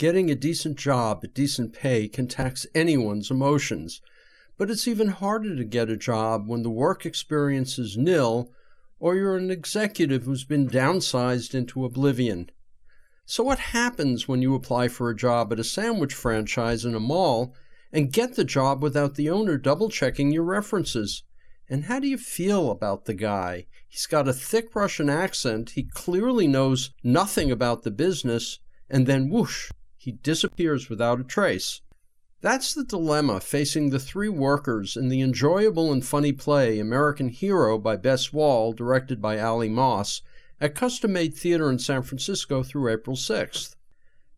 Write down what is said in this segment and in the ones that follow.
Getting a decent job at decent pay can tax anyone's emotions, but it's even harder to get a job when the work experience is nil or you're an executive who's been downsized into oblivion. So, what happens when you apply for a job at a sandwich franchise in a mall and get the job without the owner double checking your references? And how do you feel about the guy? He's got a thick Russian accent, he clearly knows nothing about the business, and then whoosh, he disappears without a trace. That's the dilemma facing the three workers in the enjoyable and funny play American Hero by Bess Wohl, directed by Ali Moss, at Custom Made Theater in San Francisco through April 6th.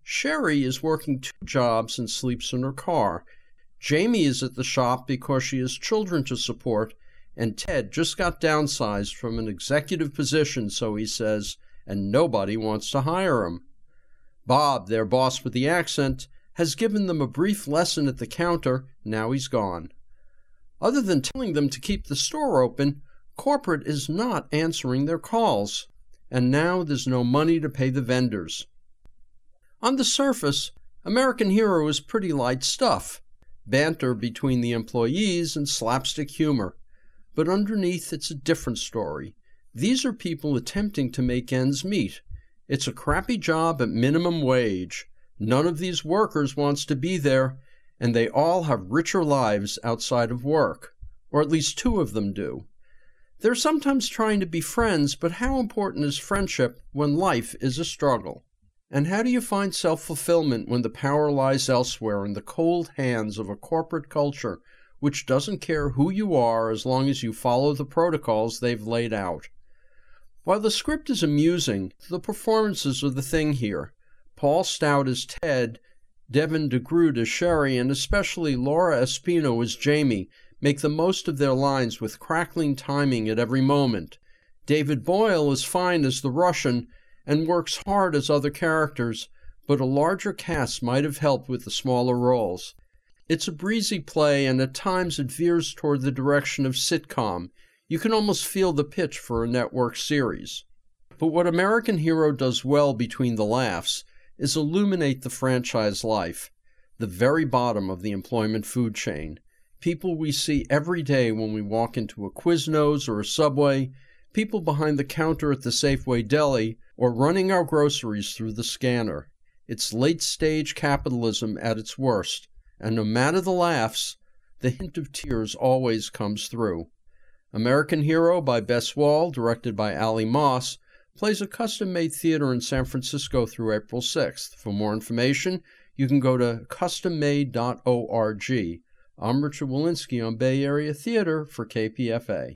Sherry is working two jobs and sleeps in her car. Jamie is at the shop because she has children to support, and Ted just got downsized from an executive position, so he says, and nobody wants to hire him. Bob, their boss with the accent, has given them a brief lesson at the counter, now he's gone. Other than telling them to keep the store open, corporate is not answering their calls, and now there's no money to pay the vendors. On the surface, American Hero is pretty light stuff banter between the employees and slapstick humor. But underneath, it's a different story. These are people attempting to make ends meet it's a crappy job at minimum wage. None of these workers wants to be there, and they all have richer lives outside of work, or at least two of them do. They're sometimes trying to be friends, but how important is friendship when life is a struggle? And how do you find self fulfillment when the power lies elsewhere in the cold hands of a corporate culture which doesn't care who you are as long as you follow the protocols they've laid out? While the script is amusing, the performances are the thing here. Paul Stout as Ted, Devin DeGroot as Sherry, and especially Laura Espino as Jamie make the most of their lines with crackling timing at every moment. David Boyle is fine as the Russian and works hard as other characters, but a larger cast might have helped with the smaller roles. It's a breezy play, and at times it veers toward the direction of sitcom, you can almost feel the pitch for a network series. But what American Hero does well between the laughs is illuminate the franchise life, the very bottom of the employment food chain. People we see every day when we walk into a Quiznos or a Subway, people behind the counter at the Safeway deli, or running our groceries through the scanner. It's late stage capitalism at its worst, and no matter the laughs, the hint of tears always comes through. American Hero by Bess Wohl, directed by Ali Moss, plays a custom made theater in San Francisco through April 6th. For more information, you can go to custommade.org. I'm Richard Wolinsky on Bay Area Theater for KPFA.